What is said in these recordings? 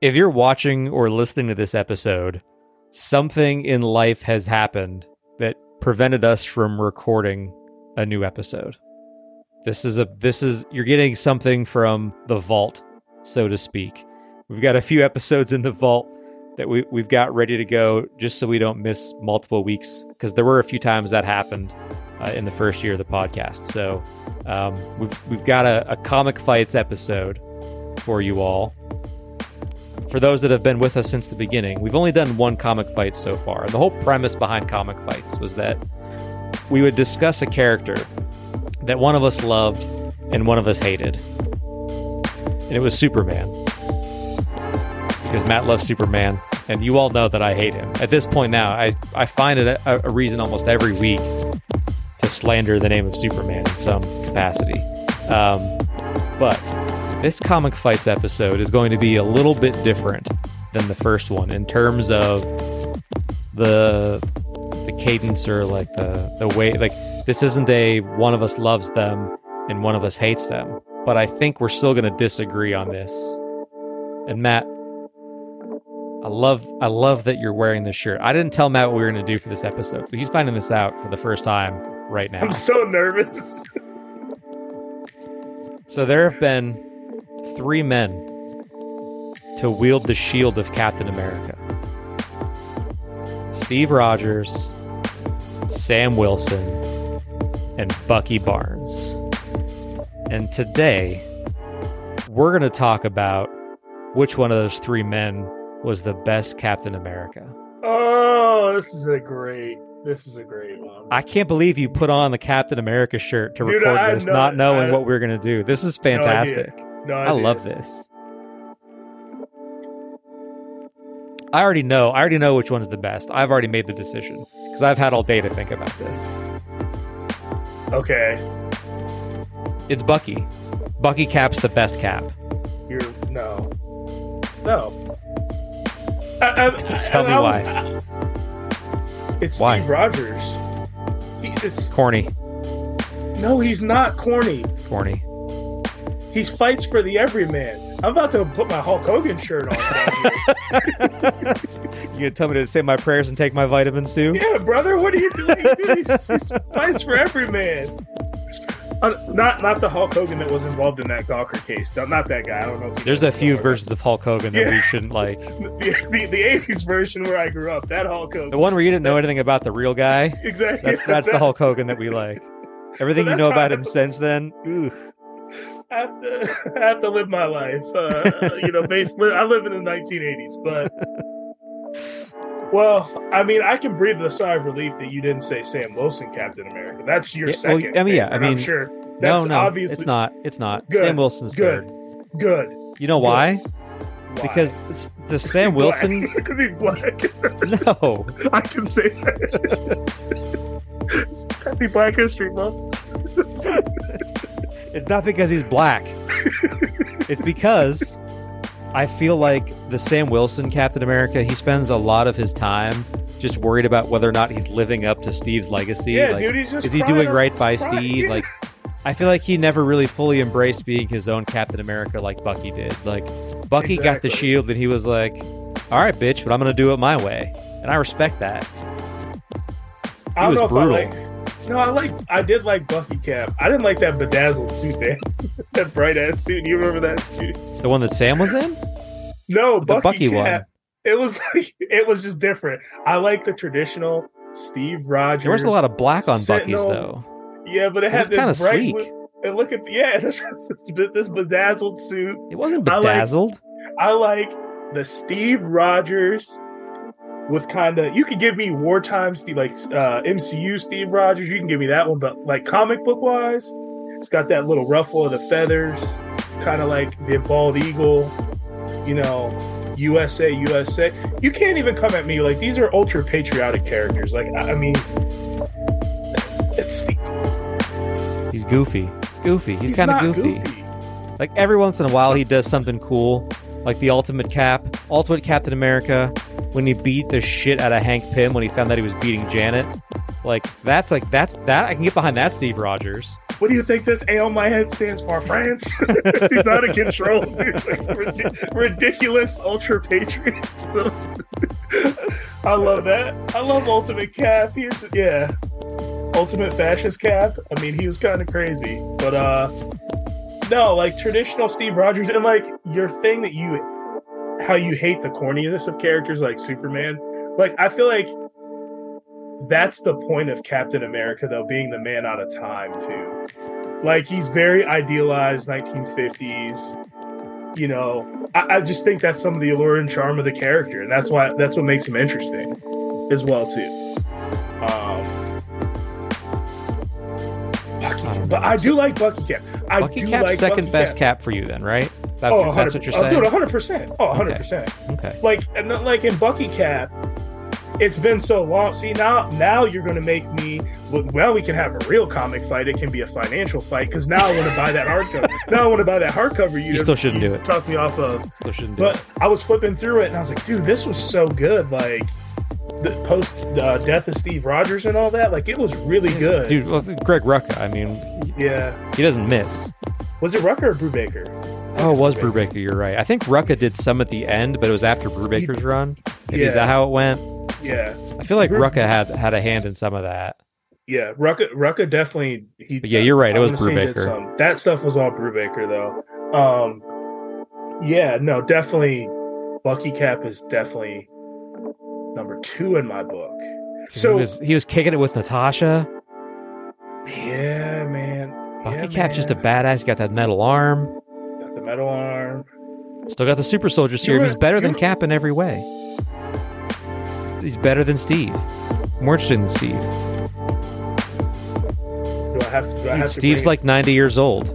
if you're watching or listening to this episode, something in life has happened that prevented us from recording a new episode. This is a this is you're getting something from the vault, so to speak. We've got a few episodes in the vault that we we've got ready to go just so we don't miss multiple weeks because there were a few times that happened uh, in the first year of the podcast. So um, we've we've got a, a comic fights episode for you all. For those that have been with us since the beginning, we've only done one comic fight so far. And the whole premise behind comic fights was that we would discuss a character that one of us loved and one of us hated. And it was Superman. Because Matt loves Superman, and you all know that I hate him. At this point now, I, I find it a, a reason almost every week to slander the name of Superman in some capacity. Um, but this comic fights episode is going to be a little bit different than the first one in terms of the the cadence or like the the way like this isn't a one of us loves them and one of us hates them. But i think we're still going to disagree on this. And matt i love i love that you're wearing this shirt. I didn't tell matt what we were going to do for this episode so he's finding this out for the first time right now. I'm so nervous. So there have been three men to wield the shield of Captain America Steve Rogers, Sam Wilson, and Bucky Barnes. And today, we're going to talk about which one of those three men was the best Captain America. Oh, this is a great. This is a great one. I can't believe you put on the Captain America shirt to Dude, record I this, know- not knowing I- what we are going to do. This is fantastic. No, I love this. I already know. I already know which one's the best. I've already made the decision because I've had all day to think about this. Okay, It's Bucky. Bucky Cap's the best Cap. you're no, no. I, I, Tell me I why. It's Why? Steve Rogers. He, it's Corny. no, he's not corny. Corny. He fights for the everyman. I'm about to put my Hulk Hogan shirt on. You gonna tell me to say my prayers and take my vitamins too? yeah, brother, what are you doing? Dude, he's, he's fights for everyman. Uh, not not the Hulk Hogan that was involved in that Gawker case. Not, not that guy. I don't know. There's a few versions of Hulk Hogan that Yeah. we shouldn't like. The, the, the 80s version where I grew up. That Hulk Hogan. The one where you didn't know anything about the real guy. exactly. That's that's the Hulk Hogan that we like. Everything you know about him since then, ugh. I have to, I have to live my life. Uh, you know, basically, I live in the 1980s, but well, I mean, I can breathe a sigh of relief that you didn't say Sam Wilson, Captain America. That's your Yeah, well, second. I mean, yeah, favorite, I I'm mean, sure. No, That's no, obviously it's not. It's not. Good, Sam Wilson's good. third. good. You know why? Why? Because the Sam Wilson. because he's black. No, I can say that. Happy Black History Month. It's not because he's black. it's because I feel like the Sam Wilson Captain America. He spends a lot of his time just worried about whether or not he's living up to Steve's legacy. Yeah, like, dude, he's just is he doing right by crying. Steve? Like, I feel like he never really fully embraced being his own Captain America like Bucky did. Like, Bucky got the shield and he was like, "All right, bitch, but I'm gonna do it my way," and I respect that. I don't was brutal. I like. No, I like. I did like Bucky Cap. I didn't like that bedazzled suit, man. that bright ass suit. You remember that suit? The one that Sam was in. No, Bucky, Bucky Cap. one. It was like it was just different. I like the traditional Steve Rogers. There was a lot of black on Sentinel. Bucky's though. yeah, but it, It had this kind of bright. sleek. And look at the, yeah, this this, this bedazzled suit. It wasn't I like- bedazzled. I like the Steve Rogers with kind of you could give me wartime Steve like uh MCU Steve Rogers, you can give me that one, but like comic book wise, it's got that little ruffle of the feathers, kind of like the bald eagle, you know, USA, USA. You can't even come at me like these are ultra patriotic characters. Like I, I mean it's the- He's goofy. It's goofy. He's, kind of not goofy. Like every once in a while, he does something cool, like the Ultimate Cap, Ultimate Captain America, when he beat the shit out of Hank Pym when he found that he was beating Janet. Like that's like that's that I can get behind that Steve Rogers. what do you think this A on my head stands for? France? He's out of control, dude. Like, rid- ridiculous ultra patriot. I love that. I love Ultimate Cap. He's yeah, Ultimate Fascist Cap. I mean, he was kind of crazy, but uh, no, like traditional Steve Rogers, and like your thing that you, how you hate the corniness of characters like Superman. Like I feel like that's the point of Captain America, though, being the man out of time too. Like he's very idealized 1950s. You know, I, I just think that's some of the allure and charm of the character, and that's why that's what makes him interesting as well too. Um, Bucky, but I do like Bucky Cap. I Bucky do Cap's like second Bucky best Cap. cap for you, then, right? That's, Oh, that's what you're saying. Oh, dude, 100. percent Oh, 100 percent. okay. Like, and like in Bucky Cap, it's been so long. See now, now you're gonna make me. look. Well, we can have a real comic fight. It can be a financial fight because now I want to buy that hardcover. now I want to buy that hardcover. You, You still shouldn't do it. Talk me off of. Still shouldn't do But it. I was flipping through it and I was like, dude, this was so good. Like the post uh, death of Steve Rogers and all that. Like it was really good. Dude, well, Greg Rucka. I mean, Yeah. he doesn't miss. Was it Rucka or Brubaker? Oh, it was Brubaker. You're right. I think Rucka did some at the end, but it was after Brubaker's run. Maybe Is that how it went? Yeah. I feel like Bru- Rucka had had a hand in some of that. Yeah, Rucka, Rucka definitely. He, But yeah, you're right, it I was he did Brubaker. some. That stuff was all Brubaker, though. Um, yeah, no, definitely. Bucky Cap is definitely number two in my book. So he was he was kicking it with Natasha. yeah, man. Bucky yeah, Cap's just a badass. He got that metal arm. Metal arm. Still got the super soldier serum. He's better than Cap in every way. He's better than Steve. More interesting than Steve. Do I have to? Do I have to Steve's like 90 years old.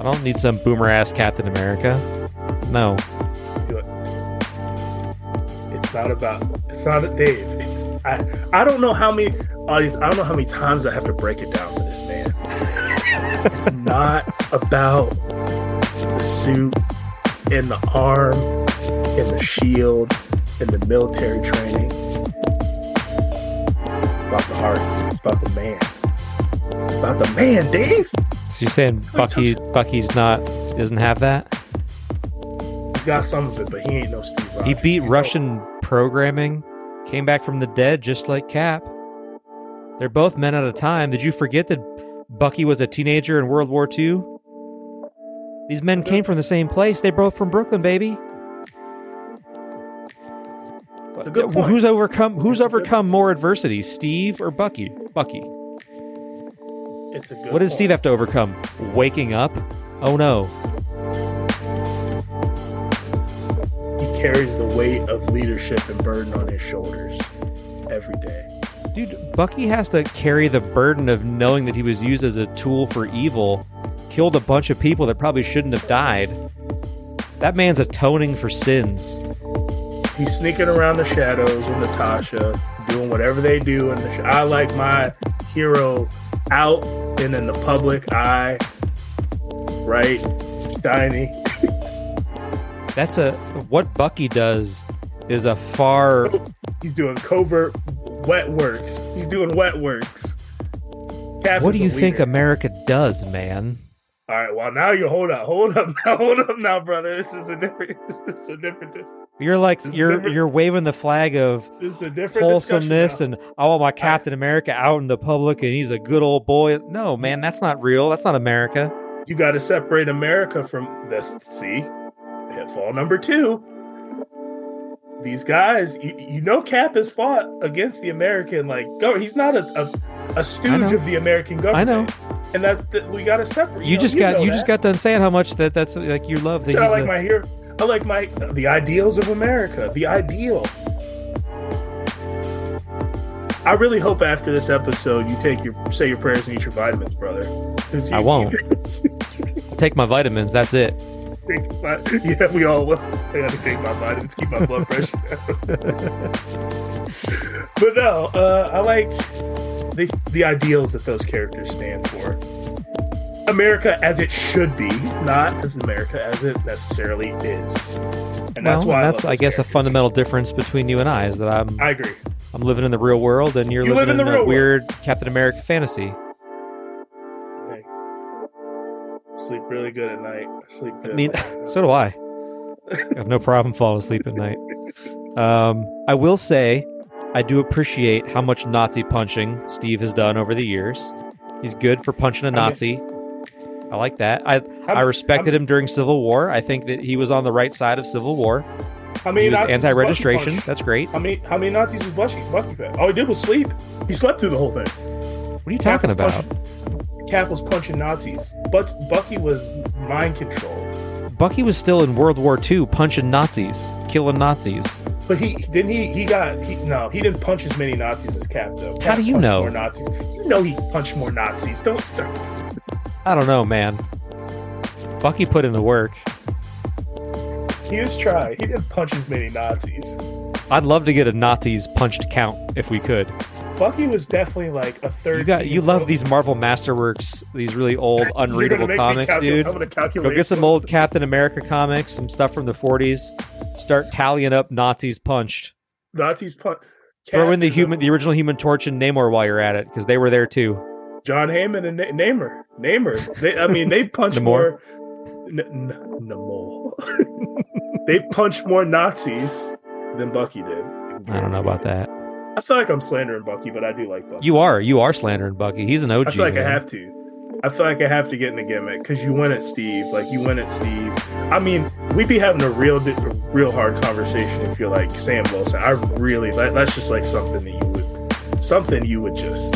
I don't need some boomer ass Captain America. No. Do it. It's not about. It's not Dave. It's I. I don't know how many audience. I don't know how many times I have to break it down for this man. it's not about the suit and the arm and the shield and the military training. It's about the heart. It's about the man. It's about the man, Dave. So you're saying Bucky Bucky's not doesn't have that? He's got some of it, but he ain't no Steve Rogers. He beat He's no- Russian programming, came back from the dead just like Cap. They're both men at a time. Did you forget that Bucky was a teenager in World War II? These men came from the same place. They're both from Brooklyn, baby. a good point. Who's overcome? Who's It's overcome more adversity, Steve or Bucky? Bucky. It's a good What did point. Steve have to overcome? Waking up? Oh no. He carries the weight of leadership and burden on his shoulders every day. Dude, Bucky has to carry the burden of knowing that he was used as a tool for evil, killed a bunch of people that probably shouldn't have died. That man's atoning for sins. He's sneaking around the shadows with Natasha, doing whatever they do. And the sh- I like my hero out and in the public eye, right? Shiny. That's a what Bucky does is a far He's doing covert wet works. He's doing wet works. Cap What do you think. America does, man? All right, well now you hold up, hold up, now, hold up, now, brother. This is a different, this is a different, this, You're like you're you're waving the flag of this is a different wholesomeness and I want my Captain America out in the public and he's a good old boy. No, man, that's not real. That's not America. You got to separate America from this. See, pitfall number two. These guys, you, you know, Cap has fought against the American like go. He's not a a, a stooge of the American government. I know. And that's the, we got to separate. You know- just got you that. just got done saying how much that that's like you love that So I like a- my hero. I like my the ideals of America. The ideal. I really hope after this episode you take your say your prayers and eat your vitamins, brother. you- I won't. take my vitamins. That's it. take my- yeah, we all will. I gotta take my vitamins, keep my blood pressure down. but no, uh, I like the the ideals that those characters stand for. America as it should be, not as America as it necessarily is. And that's well, why I, that's I those guess a fundamental difference between you and I is that I'm I agree. I'm living in the real world and you're You live living in the a real weird Captain America fantasy. sleep really good at night. Sleep good. I mean, so do I. I have no problem falling asleep at night. Um, I will say, I do appreciate how much Nazi punching Steve has done over the years. He's good for punching a Nazi. I like that. I I respected him during Civil War. I think that he was on the right side of Civil War. How many Nazis anti-registration. That's great. How many how many Nazis was Bucky Bucky fed? All oh, he did was sleep. He slept through the whole thing. What are you talking Cap was about? punching- Cap was punching Nazis, but Bucky was mind control. Bucky was still in World War II, punching Nazis, killing Nazis. But he didn't he he got he, no he didn't punch as many Nazis as Cap though. How do you know? More Nazis. You know he punched more Nazis. Don't start. I don't know, man. Bucky put in the work. He was trying. He didn't punch as many Nazis. I'd love to get a Nazis punched count if we could. Bucky was definitely like a third. You got you love these Marvel Masterworks, these really old unreadable comics, dude. I'm gonna calculate. Go get some old Captain America comics, some stuff from the 40s. Start tallying up Nazis punched. Nazis punch. Throw in the human, the original Human Torch and Namor while you're at it, because they were there too. John Heyman and Na- Namor, Namer. They, I mean, they punched Namor. more. N- n- Namor. they punched more Nazis than Bucky did. I don't know about that. I feel like I'm slandering Bucky, but I do like Bucky. You are, you are slandering Bucky. He's an OG. I feel like I have to. I feel like I have to get in the gimmick because you win at Steve. Like you win at Steve. I mean, we'd be having a real, real hard conversation if you're like Sam Wilson. I really that, that's just like something that you would, something you would just.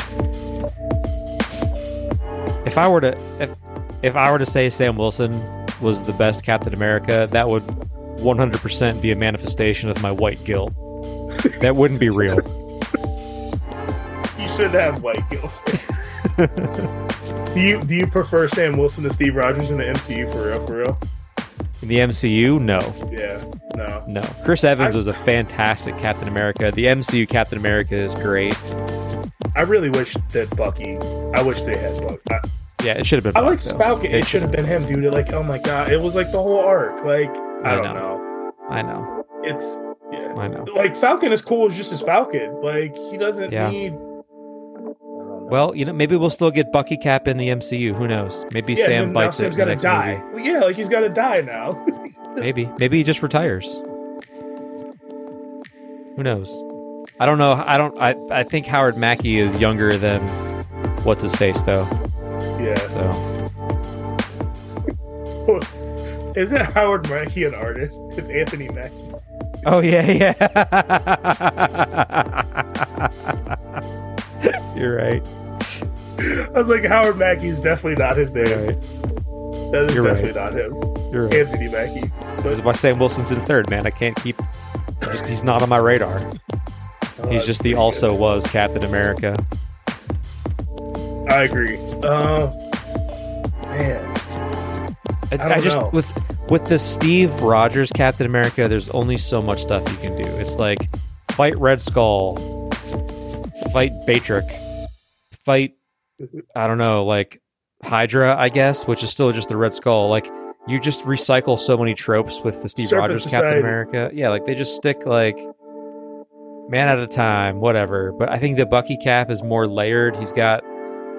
If I were to, if if I were to say Sam Wilson was the best Captain America, that would 100% be a manifestation of my white guilt. That wouldn't be real. Should have white guilt. do you do you prefer Sam Wilson to Steve Rogers in the MCU for real? For real? In the MCU, no, Yeah. No. no. Chris Evans I- was a fantastic Captain America. The MCU Captain America is great. I really wish that Bucky. I wish they had Bucky. I, Yeah, it should have been. I like though. Falcon. It should have been him, dude. Like, oh my god, it was like the whole arc. Like, I, I don't know. know. I know. It's yeah. I know. Like Falcon is cool as just as Falcon. Like he doesn't Yeah. need. I don't know. Well, you know, maybe we'll still get Bucky Cap in the MCU. Who knows? Maybe yeah, Sam bites it Sam's the gotta next die. Well, yeah, like he's got to die now. Maybe. Maybe he just retires. Who knows? I don't know. I don't. I. I think Howard Mackie is younger than what's his face though. yeah. So Isn't Howard Mackie an artist? It's Anthony Mackie. Oh yeah, yeah. You're right. I was like, Howard Mackie's definitely not his name. Right. That is You're definitely not him. You're right. Anthony Mackie. This is why Sam Wilson's in third, man. I can't keep. Just he's not on my radar. Oh, He's just the also was Captain America. I agree. Uh, man, I, I I just know. with with the Steve Rogers Captain America, there's only so much stuff you can do. It's like fight Red Skull, fight Batroc, fight mm-hmm. I don't know, like Hydra, I guess, which is still just the Red Skull. Like you just recycle so many tropes with the Steve Serpent Rogers Society. Captain America. Yeah, like they just stick like man at a time, whatever. But I think the Bucky Cap is more layered. He's got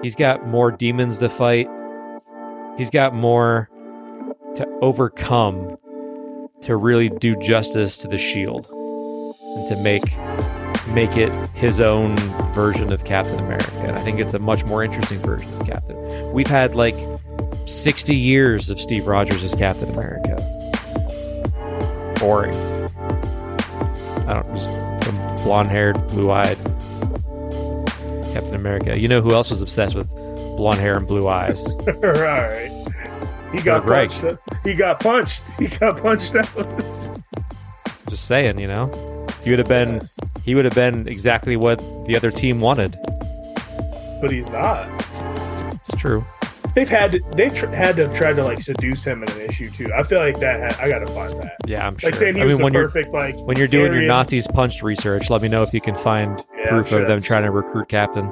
he's got more demons to fight. He's got more to overcome to really do justice to the shield and to make make it his own version of Captain America. And I think it's a much more interesting version of Captain. We've had like 60 years of Steve Rogers as Captain America. Boring. I don't just some blonde haired, blue eyed Captain America. You know who else was obsessed with blonde hair and blue eyes? all right. He got Greg. punched. He got punched. He got punched out. Just saying, you know. you'd have been he would have been exactly what the other team wanted. but he's not. It's true. They've had they've tr- had to try to like seduce him in an issue too. I feel like that. Ha- I gotta find that. Yeah, I'm sure. Like saying he I was mean, when you're perfect like when you're doing your Nazis punched research, let me know if you can find Yeah, proof sure of them trying to recruit captain.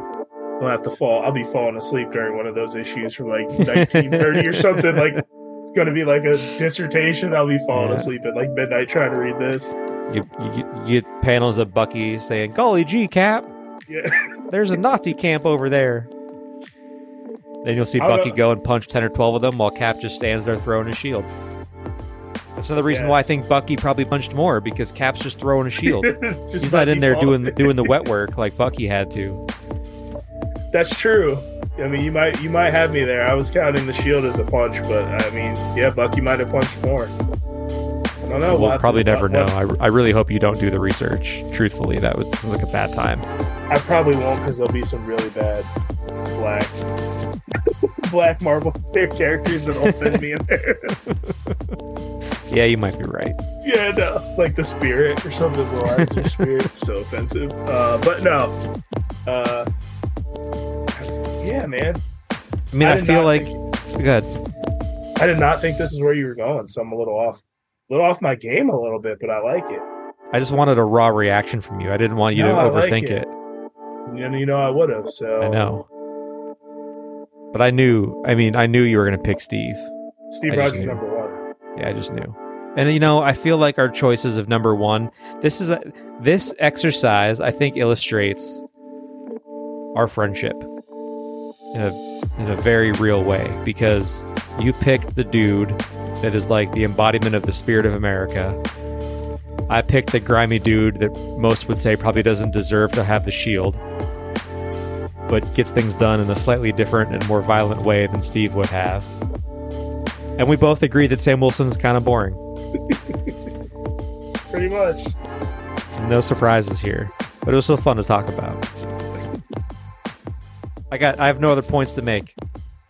I'll have to fall. I'll be falling asleep during one of those issues from like 1930 or something. Like it's gonna be like a dissertation. I'll be falling Yeah. asleep at like midnight trying to read this. You, you, get- you get panels of Bucky saying, "Golly gee, Cap, Yeah, there's a Nazi camp over there." Then you'll see Bucky go and punch 10 or 12 of them while Cap just stands there throwing his shield. That's another reason why I think Bucky probably punched more because Cap's just throwing a shield. He's not in there doing doing the wet work like Bucky had to. That's true. I mean, you might you might have me there. I was counting the shield as a punch, but I mean, yeah, Bucky might have punched more. I don't know. we'll have probably never know. I, I really hope you don't do the research. Truthfully, that would sounds like a bad time. I probably won't because there'll be some really bad black black Marvel characters that'll offend me in there. Yeah, you might be right. yeah, no, like the spirit or something. The your spirit so offensive? Uh, but no. Uh, that's, yeah, man. I mean, I, did feel like think- good. I did not think this is where you were going, so I'm a little off, little off my game a little bit, but I like it. I just wanted a raw reaction from you. I didn't want you No, to I like overthink it. it. You know, you know I would have. So I know. But I knew. I mean, I knew you were going to pick Steve. Steve I Rogers number one. Yeah, I just knew. And you know, I feel like our choices of number one. This is a this exercise. I think illustrates our friendship in a in a very real way because you picked the dude that is like the embodiment of the spirit of America. I picked the grimy dude that most would say probably doesn't deserve to have the shield, but gets things done in a slightly different and more violent way than Steve would have. And we both agree that Sam Wilson's kind of boring. Pretty much. No surprises here, but it was still fun to talk about. I got. I have no other points to make.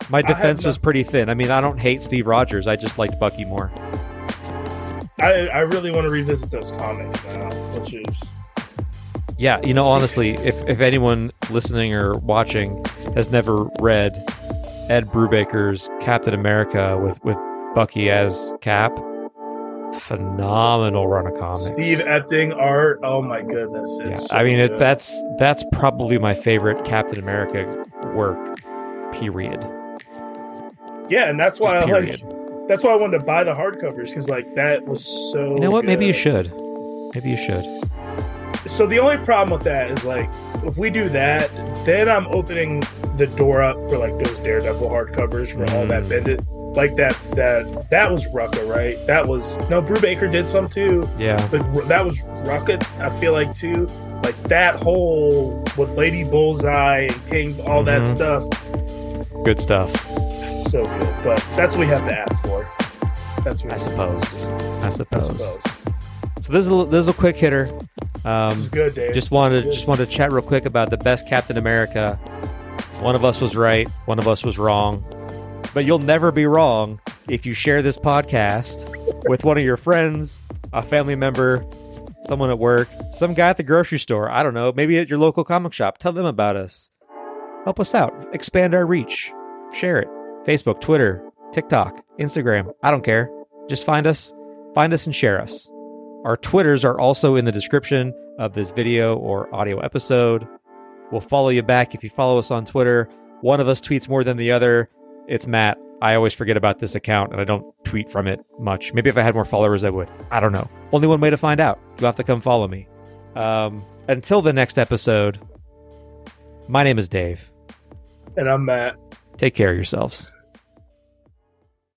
My defense was pretty thin. I mean, I don't hate Steve Rogers. I just liked Bucky more. I I really want to revisit those comics now, which is Yeah, you know, honestly, if if anyone listening or watching has never read Ed Brubaker's Captain America with with Bucky as Cap, phenomenal run of comics. Steve Epting art. Oh my goodness! Yeah, so I mean, it, that's that's probably my favorite Captain America work. Period. Yeah, and that's why I like. That's why I wanted to buy the hardcovers because like that was so. You know what? Maybe you should. Maybe you should. So the only problem with that is like if we do that, then I'm opening the door up for like those Daredevil hardcovers for all that Mm. Bendis. Like that that that was Rucka, right? That was no Brubaker did some too, Yeah. but that was Rucka. I feel like too. Like that whole with Lady Bullseye and King, all that Mhm. stuff, Good stuff. So good. But that's what we have the app for. That's what I suppose. I I suppose. suppose. So this is a, this is a quick hitter. Um, this is good, Dave. just wanted good. just wanted to chat real quick about the best Captain America. One of us was right, one of us was wrong. But you'll never be wrong if you share this podcast with one of your friends, a family member, someone at work, some guy at the grocery store. I don't know, maybe at your local comic shop. Tell them about us. Help us out. Expand our reach. Share it. Facebook, Twitter, TikTok, Instagram. I don't care. Just find us, find us and share us. Our Twitters are also in the description of this video or audio episode. We'll follow you back if you follow us on Twitter. One of us tweets more than the other. It's Matt. I always forget about this account and I don't tweet from it much. Maybe if I had more followers, I would. I don't know. Only one way to find out. You'll have to come follow me. Um, until the next episode, my name is Dave. and I'm Matt. Take care of yourselves.